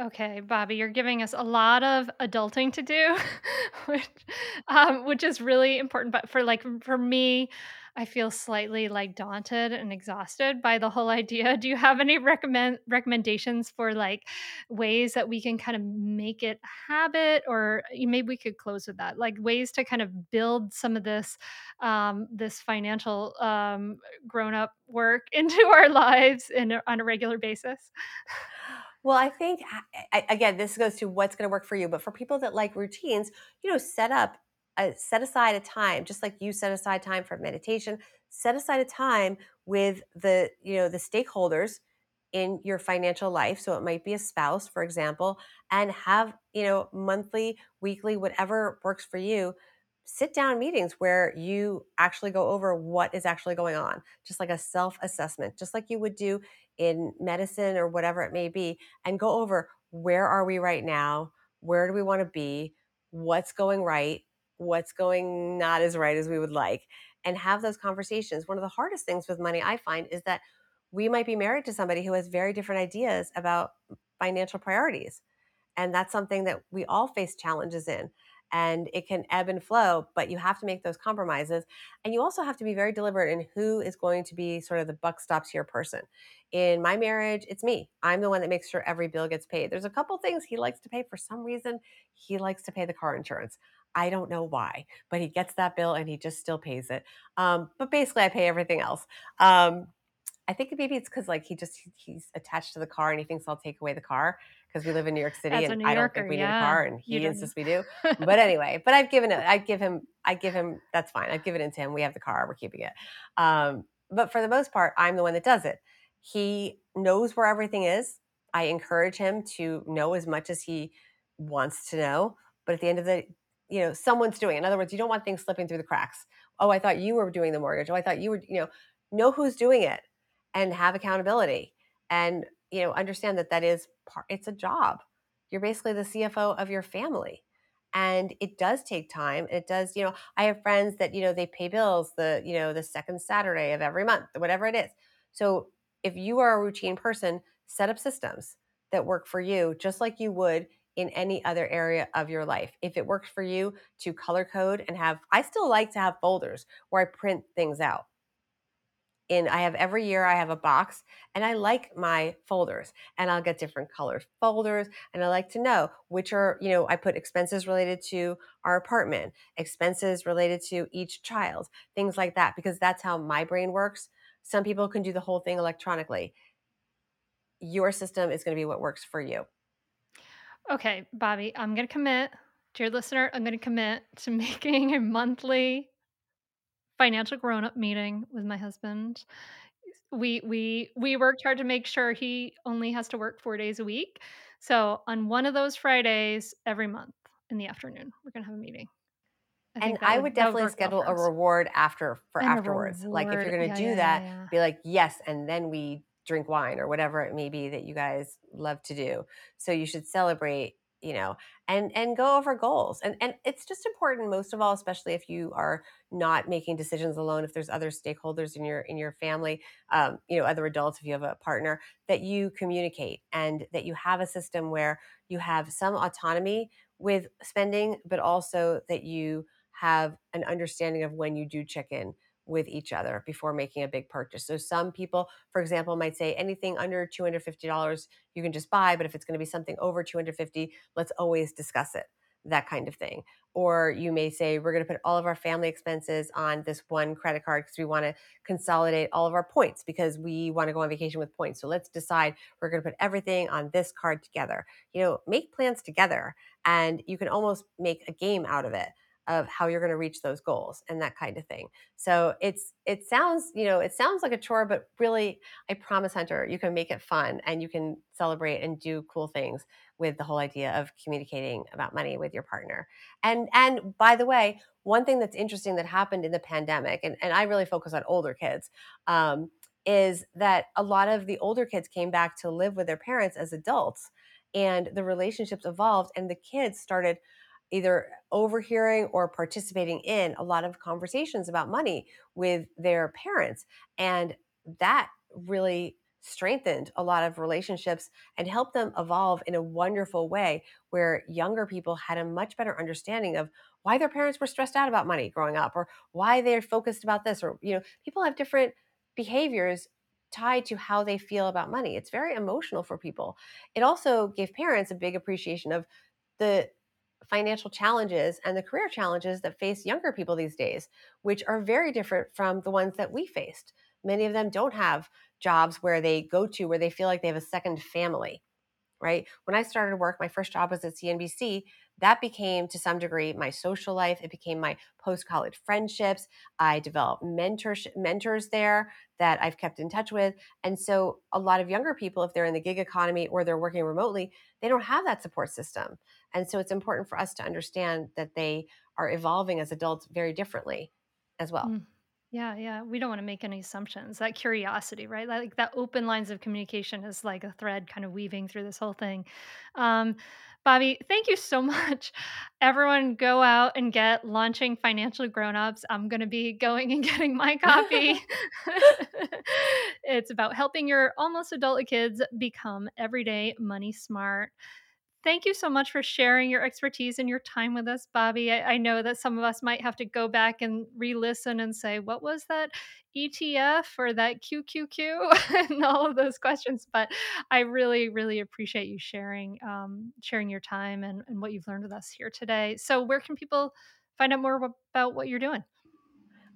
Okay, Bobbi, you're giving us a lot of adulting to do, which, um, which is really important. But for like for me, I feel slightly like daunted and exhausted by the whole idea. Do you have any recommend recommendations for like ways that we can kind of make it habit, or maybe we could close with that, like ways to kind of build some of this um, this financial um, grown up work into our lives in on a regular basis? Well, I think I, again, this goes to what's going to work for you. But for people that like routines, you know, set up, set aside a time, just like you set aside time for meditation. Set aside a time with the, you know, the stakeholders in your financial life. So it might be a spouse, for example, and have, you know, monthly, weekly, whatever works for you. Sit down meetings where you actually go over what is actually going on, just like a self assessment, just like you would do in medicine or whatever it may be, and go over where are we right now? Where do we want to be? What's going right? What's going not as right as we would like? And have those conversations. One of the hardest things with money I find is that we might be married to somebody who has very different ideas about financial priorities. And that's something that we all face challenges in. And it can ebb and flow, but you have to make those compromises. And you also have to be very deliberate in who is going to be sort of the buck stops here person. In my marriage, it's me. I'm the one that makes sure every bill gets paid. There's a couple things he likes to pay for some reason. He likes to pay the car insurance. I don't know why, but he gets that bill and he just still pays it. Um, but basically, I pay everything else. Um, I think maybe it's because like he just he's attached to the car and he thinks I'll take away the car because we live in New York City As and I don't think we need a car and he insists we do. But anyway, but I've given it. I give him. I give him. That's fine. I've given it to him. We have the car. We're keeping it. Um, but for the most part, I'm the one that does it. He knows where everything is. I encourage him to know as much as he wants to know. But at the end of the, you know, someone's doing. In other words, you don't want things slipping through the cracks. Oh, I thought you were doing the mortgage. Oh, I thought you were. You know, know who's doing it and have accountability and you know understand that that is part it's a job you're basically the cfo of your family and it does take time it does you know i have friends that you know they pay bills the you know the second saturday of every month whatever it is so if you are a routine person set up systems that work for you just like you would in any other area of your life if it works for you to color code and have i still like to have folders where i print things out in I have every year I have a box and I like my folders and I'll get different colored folders and I like to know which are, you know, I put expenses related to our apartment, expenses related to each child, things like that because that's how my brain works. Some people can do the whole thing electronically. Your system is going to be what works for you. Okay, Bobbi, I'm going to commit. Dear listener, I'm going to commit to making a monthly financial grown-up meeting with my husband. We we we worked hard to make sure he only has to work 4 days a week. So, on one of those Fridays every month in the afternoon, we're going to have a meeting. I And I would would definitely well schedule a reward after for And afterwards. Like if you're going Yeah, to do yeah, yeah, that, yeah. be like, "Yes," and then we drink wine or whatever it may be that you guys love to do. So you should celebrate, you know, and and go over goals. And and it's just important most of all especially if you are not making decisions alone if there's other stakeholders in your in your family, um, you know, other adults if you have a partner that you communicate and that you have a system where you have some autonomy with spending but also that you have an understanding of when you do check in with each other before making a big purchase. So some people, for example, might say anything under $250 you can just buy, but if it's going to be something over 250, let's always discuss it. That kind of thing. Or you may say we're going to put all of our family expenses on this one credit card because we want to consolidate all of our points because we want to go on vacation with points. So let's decide we're going to put everything on this card together. You know, make plans together and you can almost make a game out of it of how you're going to reach those goals and that kind of thing. So it's it sounds, you know, it sounds like a chore, but really, I promise, Hunter, you can make it fun and you can celebrate and do cool things with the whole idea of communicating about money with your partner. And and by the way, one thing that's interesting that happened in the pandemic, and, and I really focus on older kids, um, is that a lot of the older kids came back to live with their parents as adults and the relationships evolved and the kids started either overhearing or participating in a lot of conversations about money with their parents and that really strengthened a lot of relationships and helped them evolve in a wonderful way where younger people had a much better understanding of why their parents were stressed out about money growing up or why they're focused about this or you know people have different behaviors tied to how they feel about money. It's very emotional for people. It also gave parents a big appreciation of the financial challenges and the career challenges that face younger people these days which are very different from the ones that we faced. Many of them don't have jobs where they go to where they feel like they have a second family right? When i started work my first job was at cnbc that became to some degree my social life it became my post college friendships i developed mentors mentors there that i've kept in touch with and so a lot of younger people if they're in the gig economy or they're working remotely they don't have that support system and so it's important for us to understand that they are evolving as adults very differently as well Mm. Yeah, yeah. We don't want to make any assumptions. That curiosity, right? Like that open lines of communication is like a thread kind of weaving through this whole thing. Um, Bobbi, thank you so much. Everyone go out and get Launching Financial Grownups. I'm going to be going and getting my copy. it's about helping your almost adult kids become everyday money smart. Thank you so much for sharing your expertise and your time with us, Bobbi. I, I know that some of us might have to go back and re listen and say, what was that ETF or that QQQ? and all of those questions. But I really, really appreciate you sharing um, sharing your time and, and what you've learned with us here today. So, where can people find out more about what you're doing?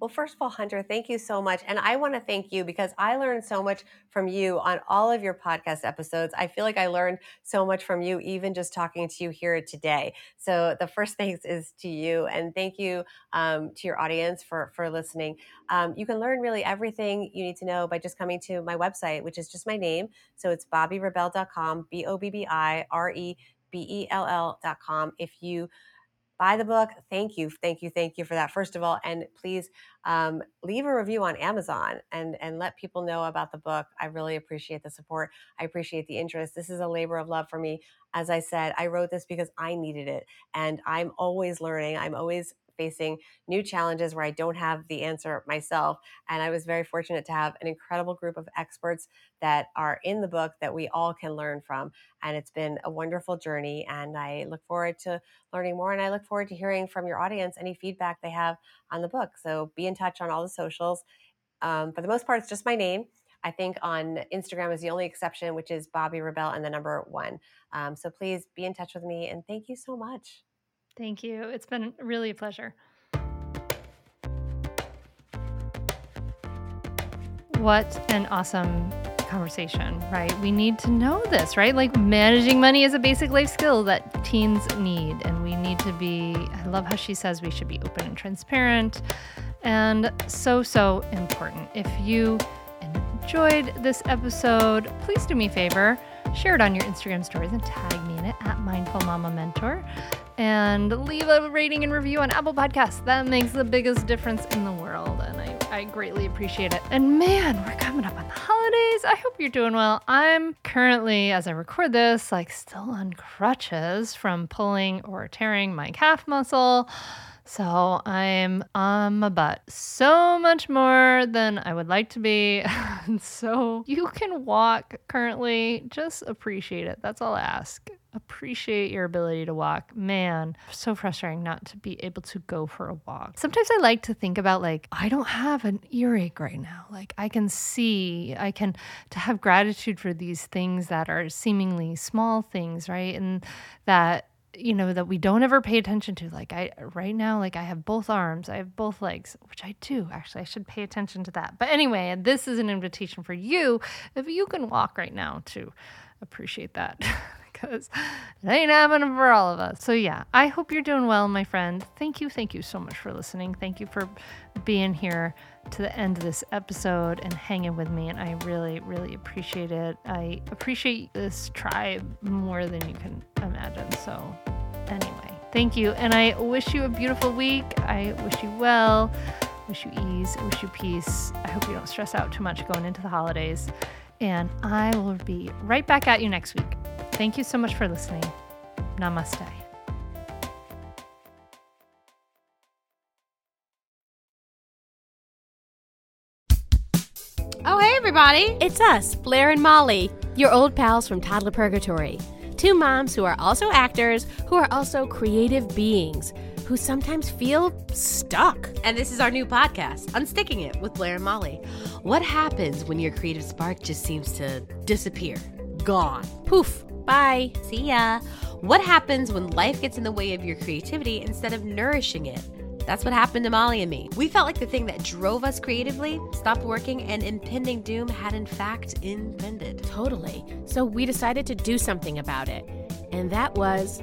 Well, first of all, Hunter, thank you so much. And I want to thank you because I learned so much from you on all of your podcast episodes. I feel like I learned so much from you, even just talking to you here today. So the first thanks is to you. And thank you um, to your audience for, for listening. Um, you can learn really everything you need to know by just coming to my website, which is just my name. So it's bobbirebell.com, B O B B I R E B E L L.com. If you buy the book. Thank you, thank you, thank you for that. First of all, and please um, leave a review on Amazon and and let people know about the book. I really appreciate the support. I appreciate the interest. This is a labor of love for me. As I said, I wrote this because I needed it, and I'm always learning. I'm always facing new challenges where I don't have the answer myself. And I was very fortunate to have an incredible group of experts that are in the book that we all can learn from. And it's been a wonderful journey. And I look forward to learning more. And I look forward to hearing from your audience any feedback they have on the book. So be in touch on all the socials. Um, for the most part, it's just my name. I think on Instagram is the only exception, which is Bobbi Rebell and the number one. Um, so please be in touch with me. And thank you so much. Thank you. It's been really a pleasure. What an awesome conversation, right? We need to know this, right? Like managing money is a basic life skill that teens need. And we need to be, I love how she says we should be open and transparent and so, so important. If you enjoyed this episode, please do me a favor, share it on your Instagram stories and tag me in it at Mindful Mama Mentor and leave a rating and review on Apple Podcasts. That makes the biggest difference in the world, and I, I greatly appreciate it. And man, we're coming up on the holidays. I hope you're doing well. I'm currently, as I record this, like still on crutches from pulling or tearing my calf muscle. So I'm on my butt so much more than I would like to be. so you can walk currently, just appreciate it. That's all I ask. Appreciate your ability to walk. Man, so frustrating not to be able to go for a walk. Sometimes I like to think about like, I don't have an earache right now. Like I can see, I can to have gratitude for these things that are seemingly small things, right? And that you know that we don't ever pay attention to like i right now like i have both arms i have both legs which i do actually i should pay attention to that but anyway this is an invitation for you if you can walk right now to appreciate that because it ain't happening for all of us. So yeah i hope you're doing well my friend. Thank you thank you so much for listening. Thank you for being here to the end of this episode and hanging with me and i really really appreciate it. I appreciate this tribe more than you can imagine. So anyway thank you and i wish you a beautiful week. I wish you well. Wish you ease, wish you peace. I hope you don't stress out too much going into the holidays. And I will be right back at you next week. Thank you so much for listening. Namaste. Oh, hey, everybody. It's us, Blair and Molly, your old pals from Toddler Purgatory. Two moms who are also actors, who are also creative beings, who sometimes feel stuck. And this is our new podcast, Unsticking It with Blair and Molly. What happens when your creative spark just seems to disappear? Gone. Poof. Bye. See ya. What happens when life gets in the way of your creativity instead of nourishing it? That's what happened to Molly and me. We felt like the thing that drove us creatively stopped working and impending doom had in fact impended. Totally. So we decided to do something about it. And that was